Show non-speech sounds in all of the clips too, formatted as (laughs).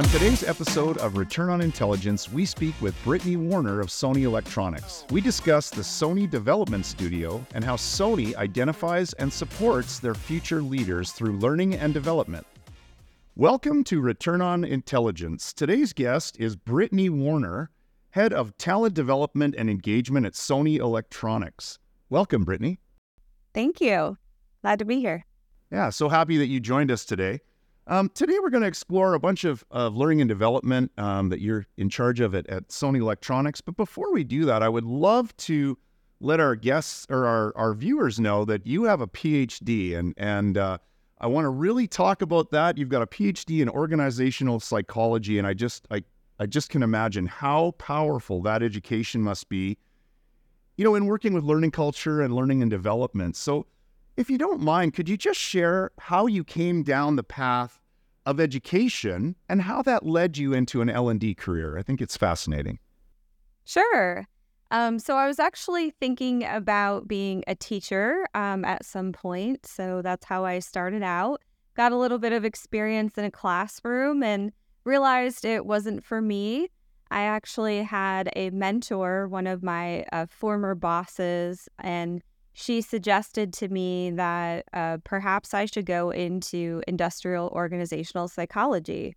On today's episode of Return on Intelligence, we speak with Britni Warner of Sony Electronics. We discuss the Sony Development Studio and how Sony identifies and supports their future leaders through learning and development. Welcome to Return on Intelligence. Today's guest is Britni Warner, Head of Talent Development and Engagement at Sony Electronics. Welcome, Britni. Thank you. Glad to be here. Yeah, so happy that you joined us today. Um, today, we're going to explore a bunch of, of learning and development um, that you're in charge of at, at Sony Electronics. But before we do that, I would love to let our guests or our, our viewers know that you have a PhD, and and uh, I want to really talk about that. You've got a PhD in organizational psychology, and I just I I just can imagine how powerful that education must be. You know, in working with learning culture and learning and development. So, if you don't mind, could you just share how you came down the path of education and how that led you into an L&D career. I think it's fascinating. Sure. Um, so I was actually thinking about being a teacher um, at some point. So that's how I started out. Got a little bit of experience in a classroom and realized it wasn't for me. I actually had a mentor, one of my uh, former bosses, and she suggested to me that uh, perhaps I should go into industrial organizational psychology.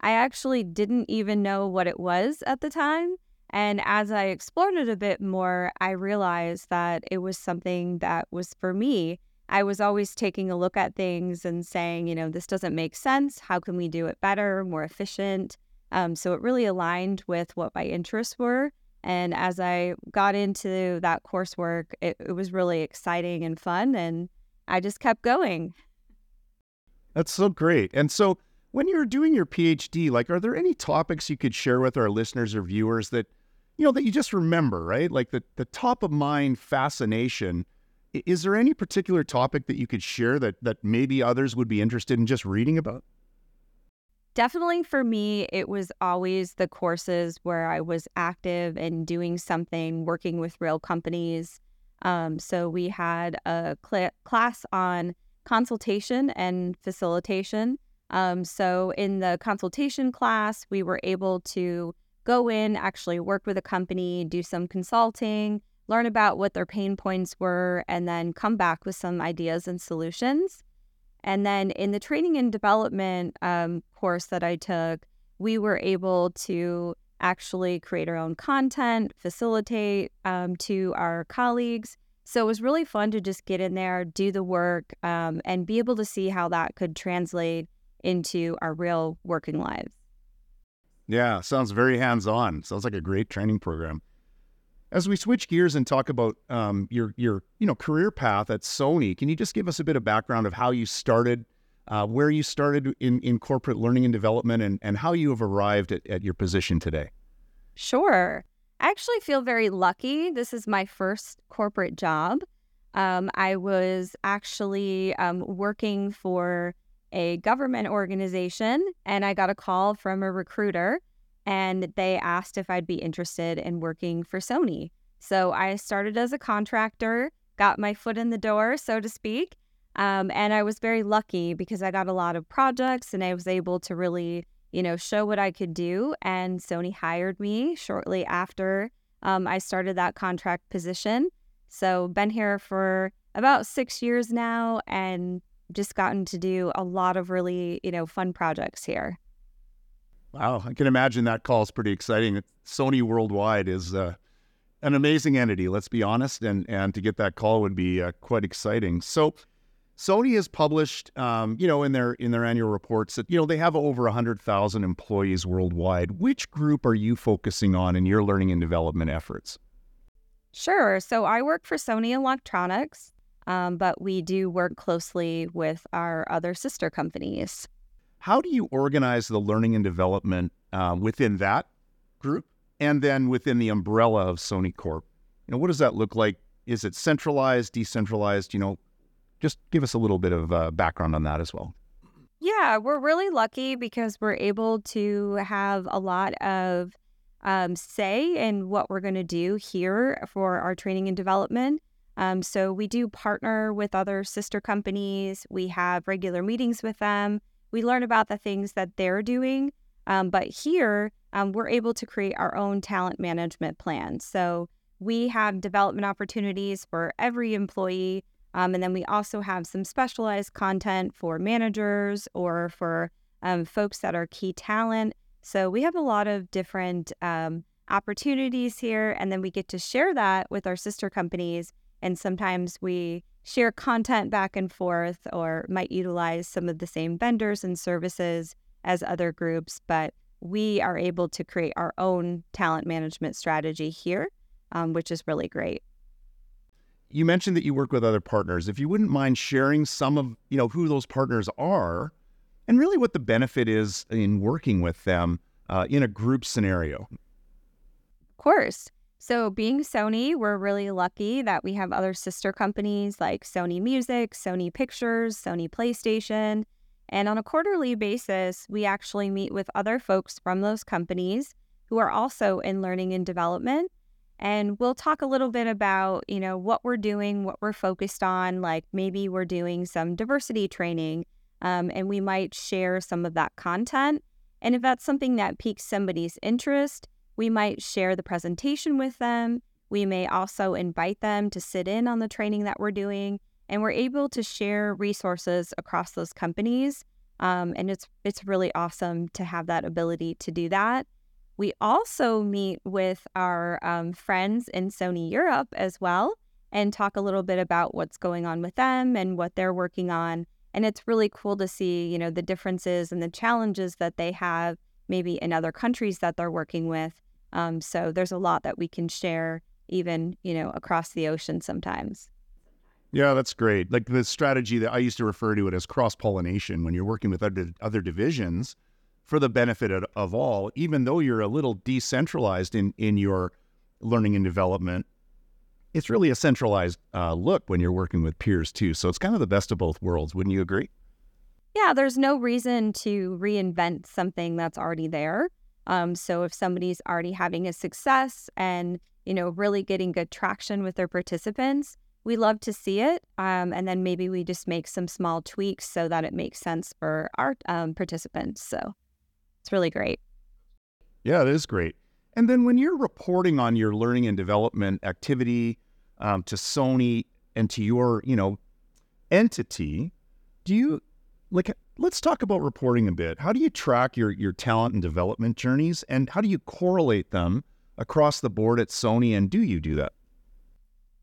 I actually didn't even know what it was at the time. And as I explored it a bit more, I realized that it was something that was for me. I was always taking a look at things and saying, you know, this doesn't make sense. How can we do it better, more efficient? Um, so it really aligned with what my interests were. And as I got into that coursework, it, it was really exciting and fun. And I just kept going. That's so great. And so, when you're doing your PhD, like, are there any topics you could share with our listeners or viewers that, you know, that you just remember, right? Like the, the top of mind fascination. Is there any particular topic that you could share that that maybe others would be interested in just reading about? Definitely for me, it was always the courses where I was active and doing something, working with real companies. Um, so we had a cl- class on consultation and facilitation. Um, so in the consultation class, we were able to go in, actually work with a company, do some consulting, learn about what their pain points were, and then come back with some ideas and solutions. And then in the training and development um, course that I took, we were able to actually create our own content, facilitate um, to our colleagues. So it was really fun to just get in there, do the work, um, and be able to see how that could translate into our real working lives. Yeah, sounds very hands on. Sounds like a great training program. As we switch gears and talk about um, your your you know career path at Sony, can you just give us a bit of background of how you started, uh, where you started in, in corporate learning and development, and, and how you have arrived at, at your position today? Sure. I actually feel very lucky. This is my first corporate job. Um, I was actually um, working for a government organization, and I got a call from a recruiter and they asked if I'd be interested in working for Sony. So I started as a contractor, got my foot in the door, so to speak. Um, and I was very lucky because I got a lot of projects and I was able to really, you know, show what I could do. And Sony hired me shortly after um, I started that contract position. So been here for about six years now and just gotten to do a lot of really, you know, fun projects here. Wow, I can imagine that call is pretty exciting. Sony Worldwide is uh, an amazing entity. Let's be honest, and and to get that call would be uh, quite exciting. So, Sony has published, um, you know, in their in their annual reports that you know they have over hundred thousand employees worldwide. Which group are you focusing on in your learning and development efforts? Sure. So I work for Sony Electronics, um, but we do work closely with our other sister companies. How do you organize the learning and development uh, within that group and then within the umbrella of Sony Corp? You know, what does that look like? Is it centralized, decentralized? You know, just give us a little bit of uh, background on that as well. Yeah, we're really lucky because we're able to have a lot of um, say in what we're going to do here for our training and development. Um, so we do partner with other sister companies. We have regular meetings with them we learn about the things that they're doing Um, but here, um, we're able to create our own talent management plan. So we have development opportunities for every employee. Um, and then we also have some specialized content for managers or for um, folks that are key talent. So we have a lot of different um, opportunities here. And then we get to share that with our sister companies. And sometimes we share content back and forth or might utilize some of the same vendors and services as other groups. But we are able to create our own talent management strategy here, um, which is really great. You mentioned that you work with other partners. If you wouldn't mind sharing some of, you know, who those partners are and really what the benefit is in working with them uh, in a group scenario. Of course. So, being Sony, we're really lucky that we have other sister companies like Sony Music, Sony Pictures, Sony PlayStation, and on a quarterly basis, we actually meet with other folks from those companies who are also in learning and development. And we'll talk a little bit about, you know, what we're doing, what we're focused on. Like maybe we're doing some diversity training, um, and we might share some of that content. And if that's something that piques somebody's interest, we might share the presentation with them. We may also invite them to sit in on the training that we're doing and we're able to share resources across those companies. Um, and it's it's really awesome to have that ability to do that. We also meet with our um, friends in Sony Europe as well and talk a little bit about what's going on with them and what they're working on. And it's really cool to see, you know, the differences and the challenges that they have maybe in other countries that they're working with. Um, so there's a lot that we can share, even you know, across the ocean sometimes. Yeah, that's great. Like the strategy that I used to refer to it as cross pollination when you're working with other, other divisions for the benefit of, of, all, even though you're a little decentralized in, in your learning and development, it's really a centralized uh, look when you're working with peers too. So it's kind of the best of both worlds. Wouldn't you agree? Yeah, there's no reason to reinvent something that's already there. Um, so if somebody's already having a success and you know really getting good traction with their participants, we love to see it. Um, and then maybe we just make some small tweaks so that it makes sense for our um, participants. So it's really great. Yeah, it is great. And then when you're reporting on your learning and development activity um, to Sony and to your, you know, entity, do you like? Let's talk about reporting a bit. How do you track your your talent and development journeys, and how do you correlate them across the board at Sony? And do you do that?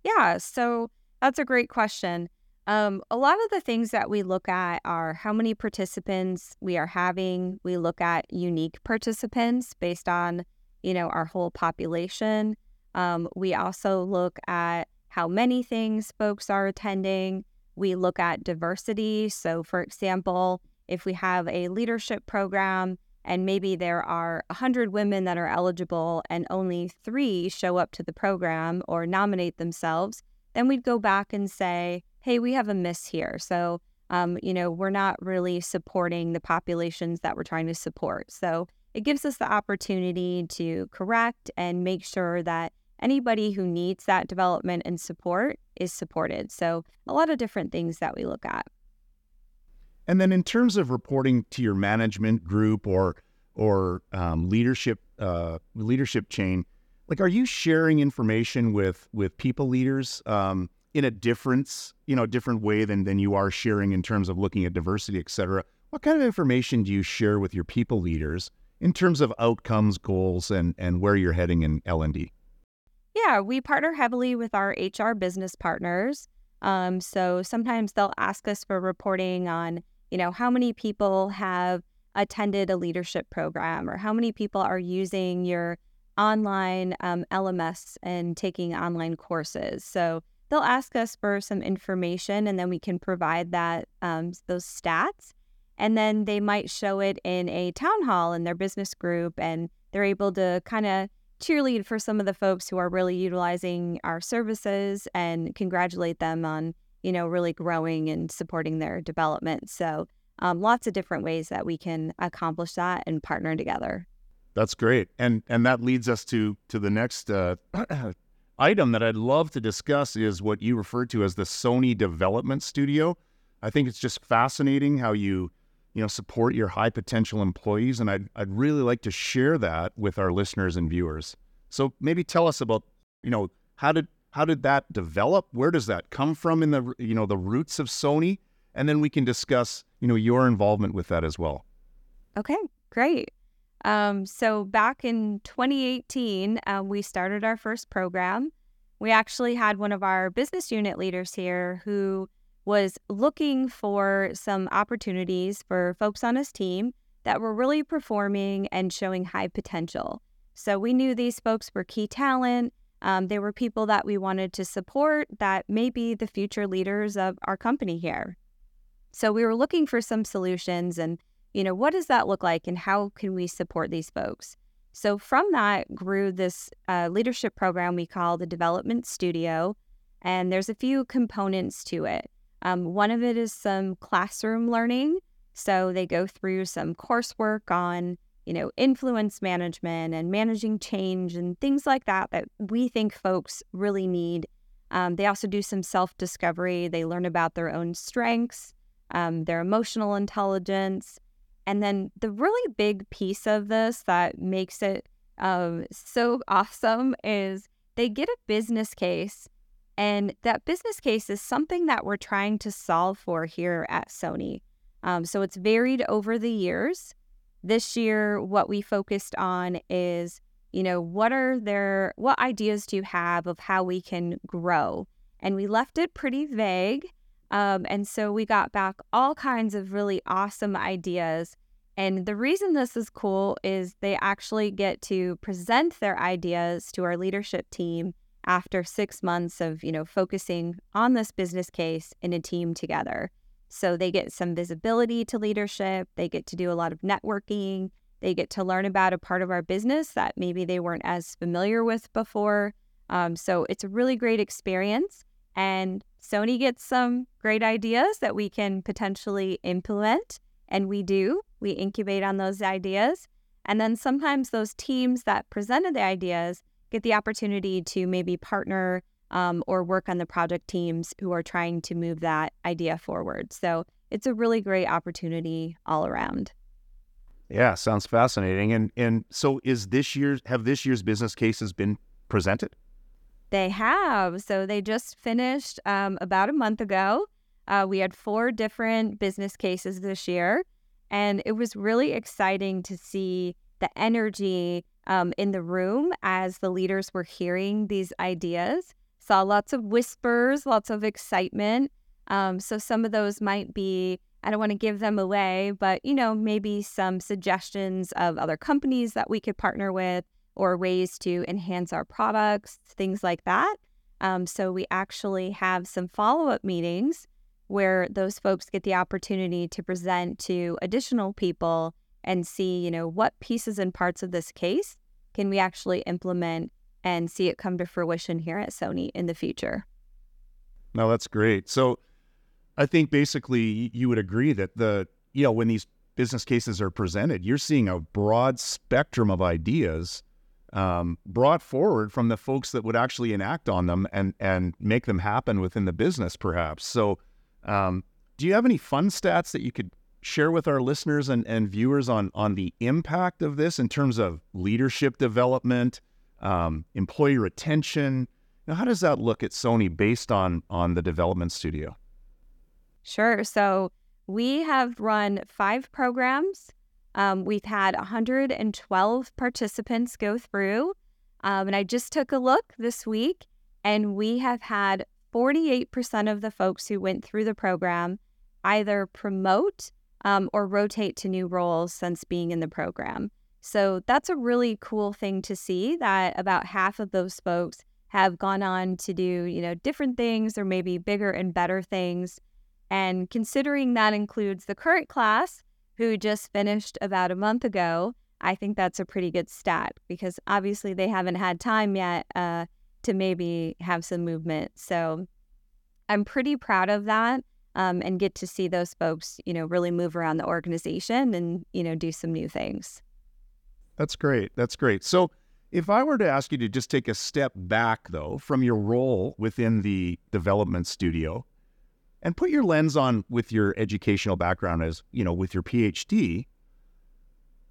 Yeah, so that's a great question. Um, a lot of the things that we look at are how many participants we are having. We look at unique participants based on, you know, our whole population. Um, we also look at how many things folks are attending. We look at diversity. So, for example, if we have a leadership program and maybe there are 100 women that are eligible and only three show up to the program or nominate themselves, then we'd go back and say, hey, we have a miss here. So, um, you know, we're not really supporting the populations that we're trying to support. So it gives us the opportunity to correct and make sure that anybody who needs that development and support is supported. So a lot of different things that we look at. And then in terms of reporting to your management group or or um, leadership uh, leadership chain, like are you sharing information with with people leaders um, in a difference, you know, different way than than you are sharing in terms of looking at diversity, et cetera? What kind of information do you share with your people leaders in terms of outcomes, goals, and and where you're heading in L and D? Yeah, we partner heavily with our HR business partners. Um, so sometimes they'll ask us for reporting on you know, how many people have attended a leadership program or how many people are using your online um, LMS and taking online courses. So they'll ask us for some information and then we can provide that um, those stats. And then they might show it in a town hall in their business group and they're able to kind of cheerlead for some of the folks who are really utilizing our services and congratulate them on you know, really growing and supporting their development. So, um, lots of different ways that we can accomplish that and partner together. That's great, and and that leads us to to the next uh, (clears throat) item that I'd love to discuss is what you referred to as the Sony Development Studio. I think it's just fascinating how you you know, support your high potential employees. And I'd, I'd really like to share that with our listeners and viewers. So maybe tell us about, you know, how did how did that develop? Where does that come from in the you know the roots of Sony? And then we can discuss you know your involvement with that as well. Okay, great. Um, so back in 2018, um, we started our first program. We actually had one of our business unit leaders here who was looking for some opportunities for folks on his team that were really performing and showing high potential. So we knew these folks were key talent. Um, they were people that we wanted to support that may be the future leaders of our company here. So we were looking for some solutions and, you know, what does that look like and how can we support these folks? So from that grew this uh, leadership program we call the Development Studio. And there's a few components to it. Um, one of it is some classroom learning. So they go through some coursework on, you know, influence management and managing change and things like that that we think folks really need. Um, they also do some self discovery. They learn about their own strengths, um, their emotional intelligence. And then the really big piece of this that makes it um, so (laughs) awesome is they get a business case and that business case is something that we're trying to solve for here at Sony. Um, so it's varied over the years. This year, what we focused on is, you know, what are there, what ideas do you have of how we can grow? And we left it pretty vague. Um, and so we got back all kinds of really awesome ideas. And the reason this is cool is they actually get to present their ideas to our leadership team after six months of, you know, focusing on this business case in a team together. So they get some visibility to leadership, they get to do a lot of networking, they get to learn about a part of our business that maybe they weren't as familiar with before. Um, so it's a really great experience. And Sony gets some great ideas that we can potentially implement. And we do, we incubate on those ideas. And then sometimes those teams that presented the ideas get the opportunity to maybe partner um, or work on the project teams who are trying to move that idea forward. So it's a really great opportunity all around. Yeah, sounds fascinating. And and so is this year's have this year's business cases been presented? They have. So they just finished um, about a month ago. Uh, we had four different business cases this year, and it was really exciting to see the energy um, in the room as the leaders were hearing these ideas. Saw lots of whispers, lots of excitement. Um, so some of those might be, I don't want to give them away, but you know, maybe some suggestions of other companies that we could partner with or ways to enhance our products, things like that. Um, so we actually have some follow up meetings where those folks get the opportunity to present to additional people and see, you know, what pieces and parts of this case can we actually implement and see it come to fruition here at Sony in the future. No, that's great. So I think basically you would agree that the, you know, when these business cases are presented, you're seeing a broad spectrum of ideas um, brought forward from the folks that would actually enact on them and and make them happen within the business, perhaps. So, um, do you have any fun stats that you could share with our listeners and, and viewers on on the impact of this in terms of leadership development, um, employee retention? Now, how does that look at Sony based on on the development studio? Sure. So we have run five programs. Um, we've had 112 participants go through, um, and I just took a look this week, and we have had 48% of the folks who went through the program either promote um, or rotate to new roles since being in the program. So that's a really cool thing to see that about half of those folks have gone on to do, you know, different things or maybe bigger and better things. And considering that includes the current class who just finished about a month ago, I think that's a pretty good stat because obviously they haven't had time yet uh, to maybe have some movement. So I'm pretty proud of that um, and get to see those folks, you know, really move around the organization and, you know, do some new things. That's great. That's great. So, if I were to ask you to just take a step back, though, from your role within the development studio, and put your lens on with your educational background as, you know, with your PhD.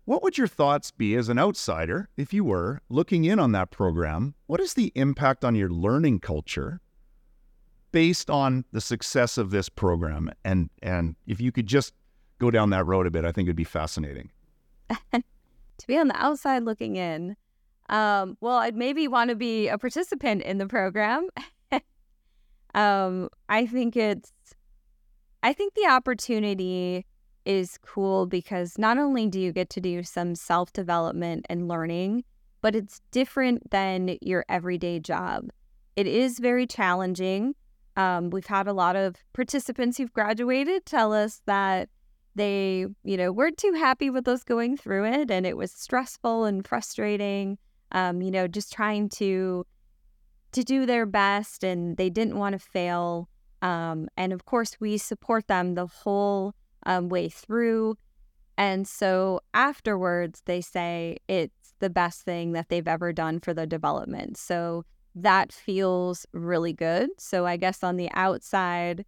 What would your thoughts be as an outsider, if you were looking in on that program? What is the impact on your learning culture based on the success of this program? And and if you could just go down that road a bit, I think it'd be fascinating. (laughs) to be on the outside looking in, um, well, I'd maybe want to be a participant in the program. (laughs) um, I think it's, I think the opportunity is cool because not only do you get to do some self development and learning, but it's different than your everyday job. It is very challenging. Um, we've had a lot of participants who've graduated tell us that they, you know, weren't too happy with us going through it and it was stressful and frustrating. Um, you know, just trying to to do their best and they didn't want to fail. Um, and of course, we support them the whole um, way through. And so afterwards, they say it's the best thing that they've ever done for the development. So that feels really good. So I guess on the outside,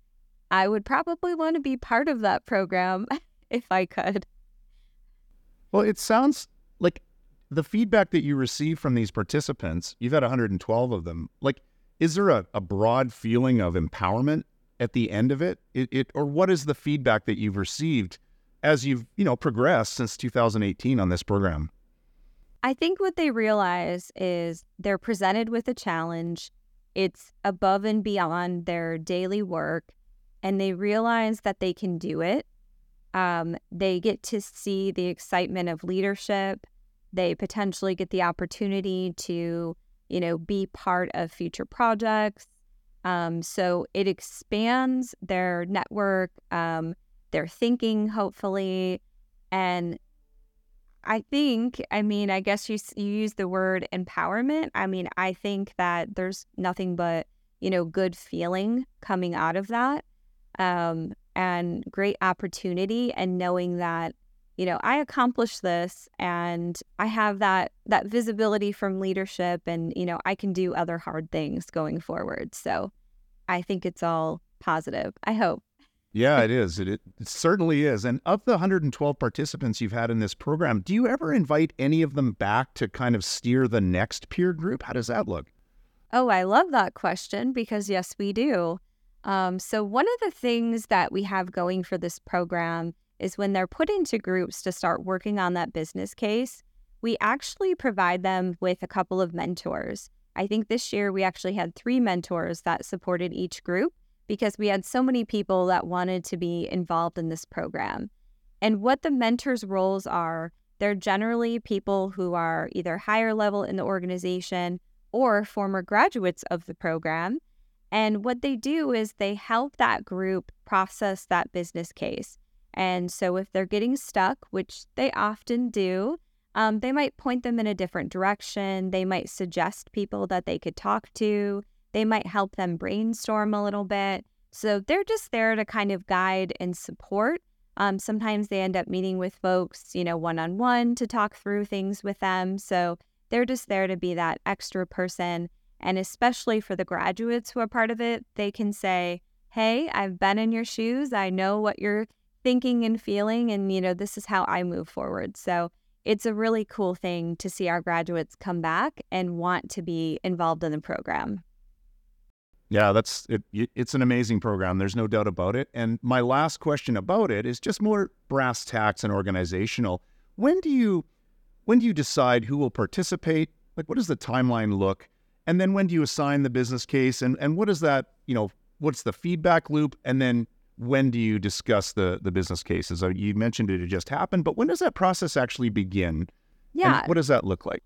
I would probably want to be part of that program (laughs) if I could. Well, it sounds like the feedback that you receive from these participants, you've had 112 of them. Like, is there a, a broad feeling of empowerment at the end of it? it? It or what is the feedback that you've received as you've you know progressed since 2018 on this program? I think what they realize is they're presented with a challenge. It's above and beyond their daily work, and they realize that they can do it. Um, they get to see the excitement of leadership. They potentially get the opportunity to, you know, be part of future projects. Um, so it expands their network, um, their thinking, hopefully. And I think, I mean, I guess you, you use the word empowerment. I mean, I think that there's nothing but, you know, good feeling coming out of that um, and great opportunity and knowing that, you know, I accomplished this and I have that that visibility from leadership and, you know, I can do other hard things going forward. So I think it's all positive. I hope. Yeah, it is. It, it, certainly is. And of the 112 participants you've had in this program, do you ever invite any of them back to kind of steer the next peer group? How does that look? Oh, I love that question because yes, we do. Um, so, one of the things that we have going for this program is when they're put into groups to start working on that business case, we actually provide them with a couple of mentors. I think this year we actually had three mentors that supported each group because we had so many people that wanted to be involved in this program. And what the mentors' roles are, they're generally people who are either higher level in the organization or former graduates of the program. And what they do is they help that group process that business case. And so if they're getting stuck, which they often do, um, they might point them in a different direction. They might suggest people that they could talk to. They might help them brainstorm a little bit. So they're just there to kind of guide and support. Um, sometimes they end up meeting with folks, you know, one on one to talk through things with them. So they're just there to be that extra person. And especially for the graduates who are part of it, they can say, Hey, I've been in your shoes. I know what you're thinking and feeling. And, you know, this is how I move forward. So it's a really cool thing to see our graduates come back and want to be involved in the program. Yeah, that's it, it's an amazing program. There's no doubt about it. And my last question about it is just more brass tacks and organizational. When do you when do you decide who will participate? Like what does the timeline look? And then when do you assign the business case and and what is that, you know, what's the feedback loop and then when do you discuss the the business cases? Uh, you mentioned it, it just happened, but when does that process actually begin? Yeah. And what does that look like?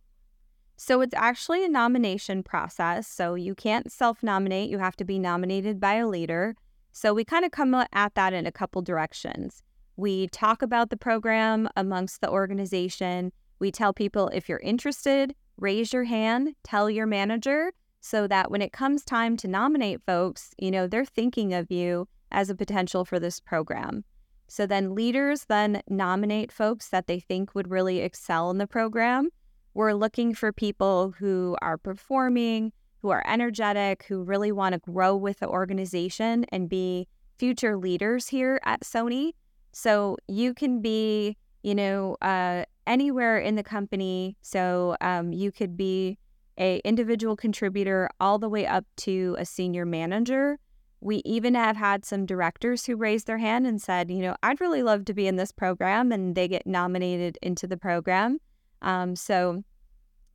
So it's actually a nomination process. So you can't self nominate, you have to be nominated by a leader. So we kind of come at that in a couple directions. We talk about the program amongst the organization. We tell people if you're interested, raise your hand, tell your manager so that when it comes time to nominate folks, you know, they're thinking of you as a potential for this program. So then leaders then nominate folks that they think would really excel in the program. We're looking for people who are performing, who are energetic, who really want to grow with the organization and be future leaders here at Sony. So you can be, you know, uh, anywhere in the company. So um, you could be a individual contributor all the way up to a senior manager. We even have had some directors who raised their hand and said, you know, I'd really love to be in this program, and they get nominated into the program. Um, so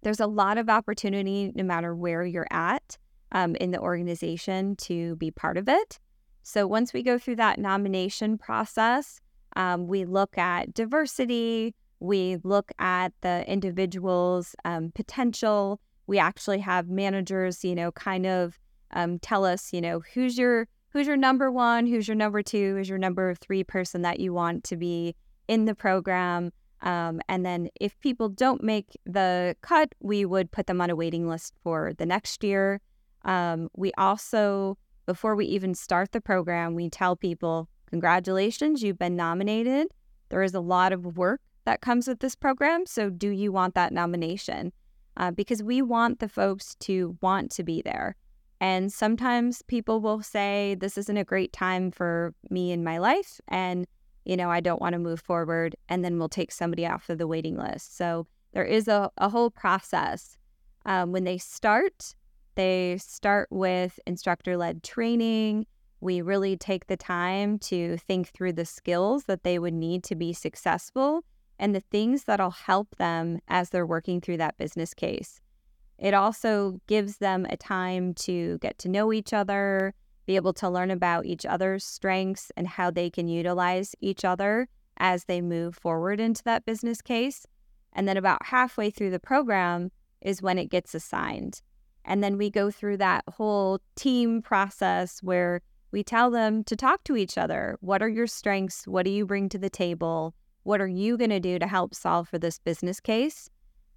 there's a lot of opportunity no matter where you're at um, in the organization to be part of it. So once we go through that nomination process, um, we look at diversity, we look at the individual's um, potential. We actually have managers, you know, kind of um, tell us, you know, who's your who's your number one, who's your number two, who's your number three person that you want to be in the program. Um, and then if people don't make the cut, we would put them on a waiting list for the next year. Um, we also, before we even start the program, we tell people, congratulations, you've been nominated. There is a lot of work that comes with this program. So, do you want that nomination? Uh, because we want the folks to want to be there. And sometimes people will say, This isn't a great time for me in my life. And, you know, I don't want to move forward. And then we'll take somebody off of the waiting list. So, there is a, a whole process. Um, when they start, they start with instructor led training. We really take the time to think through the skills that they would need to be successful and the things that'll help them as they're working through that business case. It also gives them a time to get to know each other, be able to learn about each other's strengths and how they can utilize each other as they move forward into that business case. And then about halfway through the program is when it gets assigned. And then we go through that whole team process where we tell them to talk to each other. What are your strengths? What do you bring to the table? What are you going to do to help solve for this business case?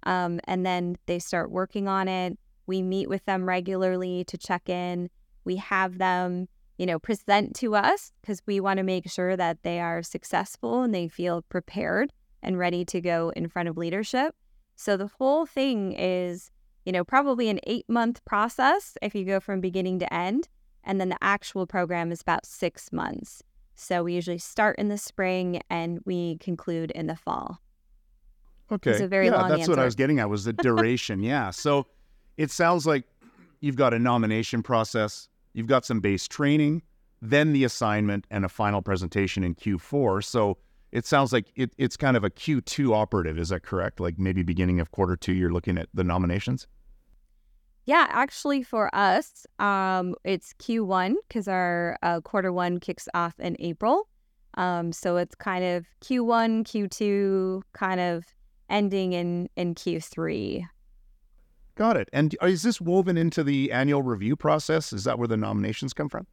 Um, and then they start working on it. We meet with them regularly to check in. We have them, you know, present to us because we want to make sure that they are successful and they feel prepared and ready to go in front of leadership. So the whole thing is, you know, probably an eight month process if you go from beginning to end. And then the actual program is about six months. So we usually start in the spring and we conclude in the fall. Okay. It's a very yeah, long that's answer. what I was getting at was the duration. (laughs) yeah. So it sounds like you've got a nomination process, you've got some base training, then the assignment and a final presentation in Q4. So it sounds like it, it's kind of a Q2 operative. Is that correct? Like maybe beginning of quarter two, you're looking at the nominations? Yeah, actually, for us, um, it's Q1 because our uh, quarter one kicks off in April. Um, so it's kind of Q1, Q2, kind of ending in in Q3. Got it. And is this woven into the annual review process? Is that where the nominations come from?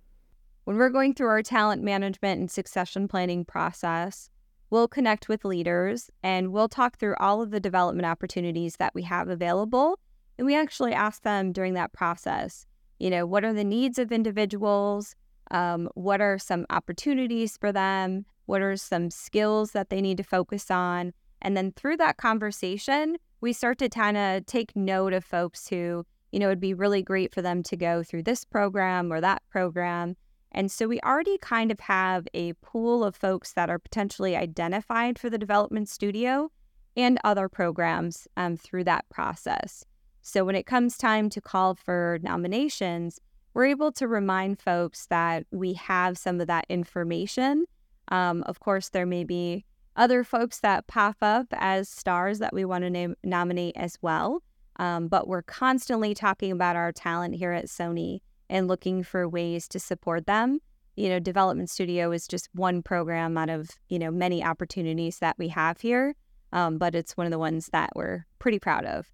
When we're going through our talent management and succession planning process, we'll connect with leaders and we'll talk through all of the development opportunities that we have available and we actually ask them during that process, you know, what are the needs of individuals? Um, what are some opportunities for them? What are some skills that they need to focus on? And then through that conversation, we start to kind of take note of folks who, you know, it'd be really great for them to go through this program or that program. And so we already kind of have a pool of folks that are potentially identified for the development studio and other programs um, through that process. So when it comes time to call for nominations, we're able to remind folks that we have some of that information. Um, of course, there may be other folks that pop up as stars that we want to name, nominate as well. Um, but we're constantly talking about our talent here at Sony and looking for ways to support them. You know, Development Studio is just one program out of, you know, many opportunities that we have here. Um, but it's one of the ones that we're pretty proud of.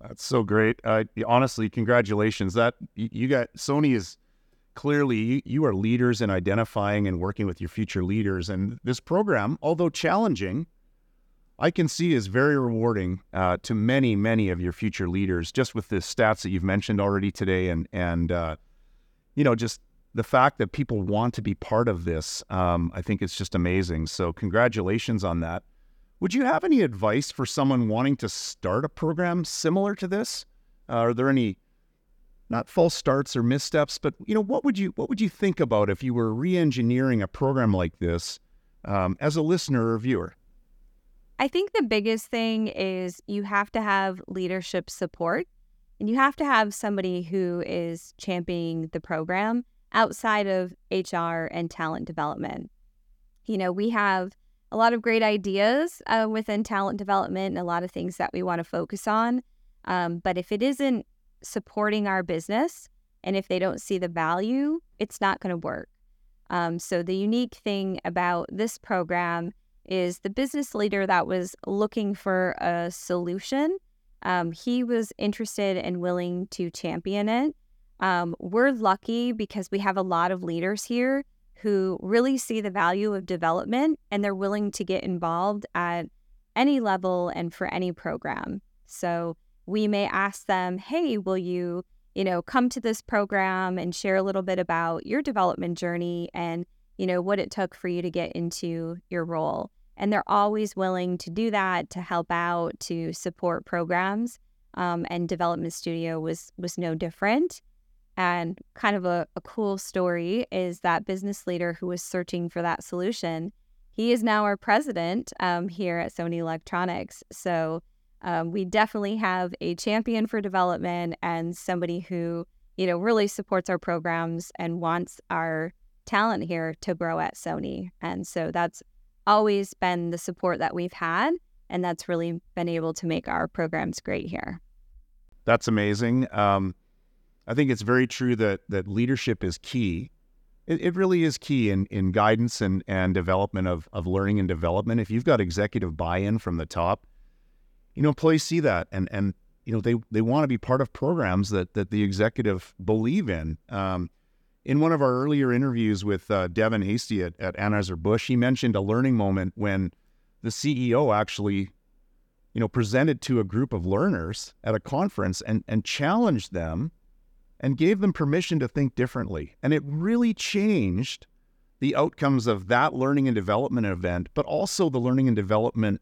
That's so great. Uh, honestly, congratulations. That you got Sony is clearly you, are leaders in identifying and working with your future leaders, and this program, although challenging, I can see is very rewarding uh, to many, many of your future leaders. Just with the stats that you've mentioned already today, and and uh, you know just the fact that people want to be part of this, um, I think it's just amazing. So congratulations on that. Would you have any advice for someone wanting to start a program similar to this? Uh, are there any, not false starts or missteps, but you know, what would you what would you think about if you were re-engineering a program like this um, as a listener or viewer? I think the biggest thing is you have to have leadership support and you have to have somebody who is championing the program outside of HR and talent development. You know, we have a lot of great ideas uh, within talent development and a lot of things that we want to focus on. Um, but if it isn't supporting our business and if they don't see the value, it's not going to work. Um, so, the unique thing about this program is the business leader that was looking for a solution. Um, he was interested and willing to champion it. Um, we're lucky because we have a lot of leaders here who really see the value of development and they're willing to get involved at any level and for any program. So we may ask them, hey, will you, you know, come to this program and share a little bit about your development journey and, you know, what it took for you to get into your role. And they're always willing to do that, to help out, to support programs. Um, and Development Studio was was no different. And kind of a, a cool story is that business leader who was searching for that solution. He is now our president um, here at Sony Electronics. So um, we definitely have a champion for development and somebody who, you know, really supports our programs and wants our talent here to grow at Sony. And so that's always been the support that we've had. And that's really been able to make our programs great here. That's amazing. Um, I think it's very true that that leadership is key. It, it really is key in, in guidance and, and development of, of learning and development. If you've got executive buy-in from the top, you know, employees see that and and you know they they want to be part of programs that that the executive believe in. Um, in one of our earlier interviews with uh, Devin Hasty at, at Anheuser Busch, he mentioned a learning moment when the CEO actually, you know, presented to a group of learners at a conference and and challenged them and gave them permission to think differently. And it really changed the outcomes of that learning and development event, but also the learning and development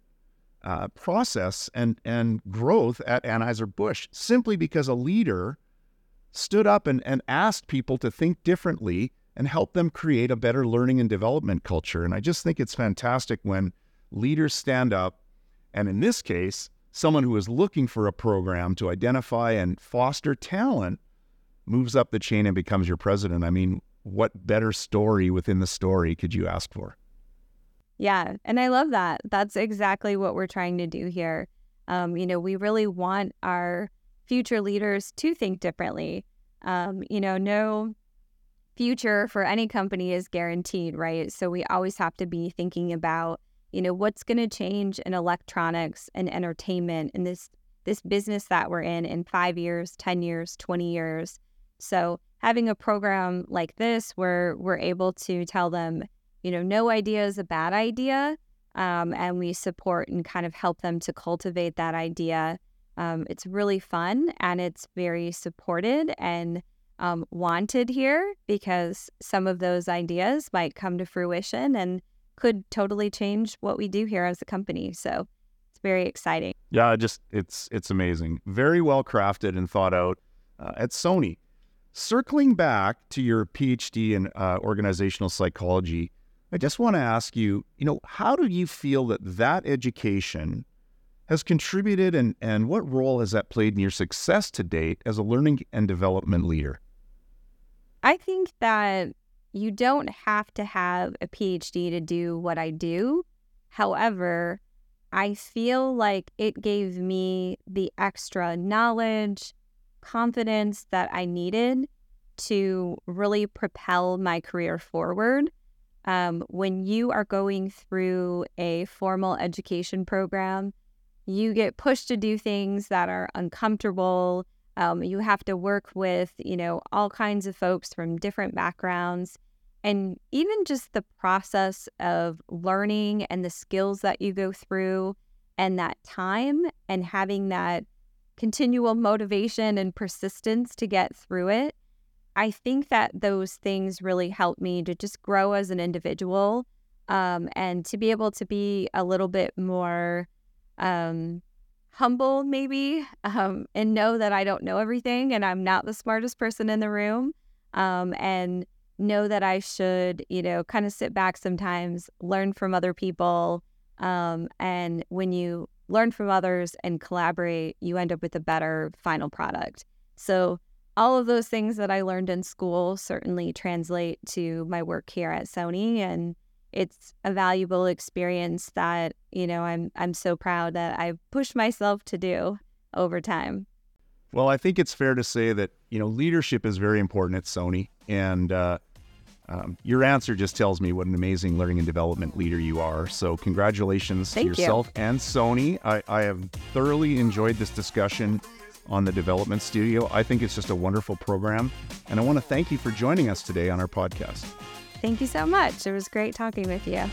uh, process and, and growth at Anheuser-Busch simply because a leader stood up and, and asked people to think differently and help them create a better learning and development culture. And I just think it's fantastic when leaders stand up, and in this case, someone who is looking for a program to identify and foster talent moves up the chain and becomes your president. I mean, what better story within the story could you ask for? Yeah. And I love that. That's exactly what we're trying to do here. Um, you know, we really want our future leaders to think differently. Um, you know, no future for any company is guaranteed, right? So we always have to be thinking about, you know, what's going to change in electronics and entertainment in this this business that we're in in 5 years, 10 years, 20 years. So having a program like this where we're able to tell them, you know, no idea is a bad idea. Um, and we support and kind of help them to cultivate that idea. Um, it's really fun and it's very supported and um, wanted here because some of those ideas might come to fruition and could totally change what we do here as a company. So it's very exciting. Yeah, just it's it's amazing. Very well crafted and thought out uh, at Sony. Circling back to your PhD in uh, organizational psychology, I just want to ask you, you know, how do you feel that that education has contributed and, and what role has that played in your success to date as a learning and development leader? I think that you don't have to have a PhD to do what I do. However, I feel like it gave me the extra knowledge, confidence that I needed to really propel my career forward um, when you are going through a formal education program, you get pushed to do things that are uncomfortable. Um, you have to work with, you know, all kinds of folks from different backgrounds. And even just the process of learning and the skills that you go through and that time and having that continual motivation and persistence to get through it I think that those things really helped me to just grow as an individual um, and to be able to be a little bit more um, humble, maybe, (laughs) um, and know that I don't know everything and I'm not the smartest person in the room. Um, and know that I should, you know, kind of sit back sometimes, learn from other people. Um, and when you learn from others and collaborate, you end up with a better final product. So, all of those things that I learned in school certainly translate to my work here at Sony and it's a valuable experience that, you know, I'm I'm so proud that I've pushed myself to do over time. Well, I think it's fair to say that, you know, leadership is very important at Sony and uh, um, your answer just tells me what an amazing learning and development leader you are. So, congratulations Thank to yourself you. and Sony. I, I have thoroughly enjoyed this discussion on the Development Studio. I think it's just a wonderful program. And I want to thank you for joining us today on our podcast. Thank you so much. It was great talking with you.